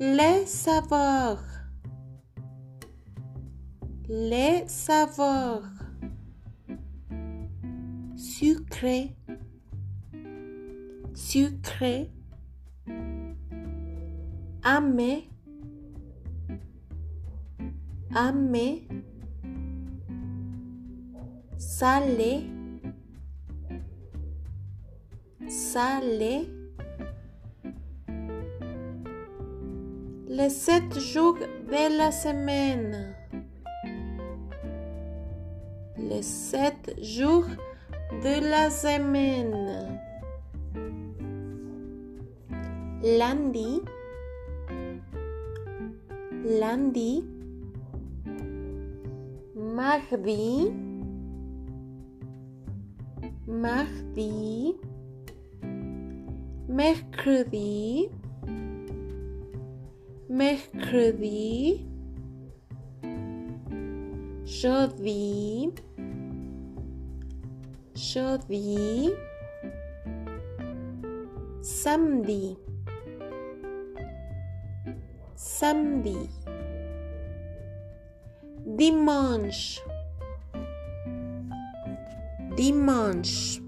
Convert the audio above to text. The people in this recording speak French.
les saveurs, les saveurs, sucré, sucré, amé, amé, salé, salé. Les sept jours de la semaine. Les sept jours de la semaine. Lundi, lundi, mardi, mardi, mercredi, mercredi, jeudi, jeudi, samedi, samedi, dimanche, dimanche.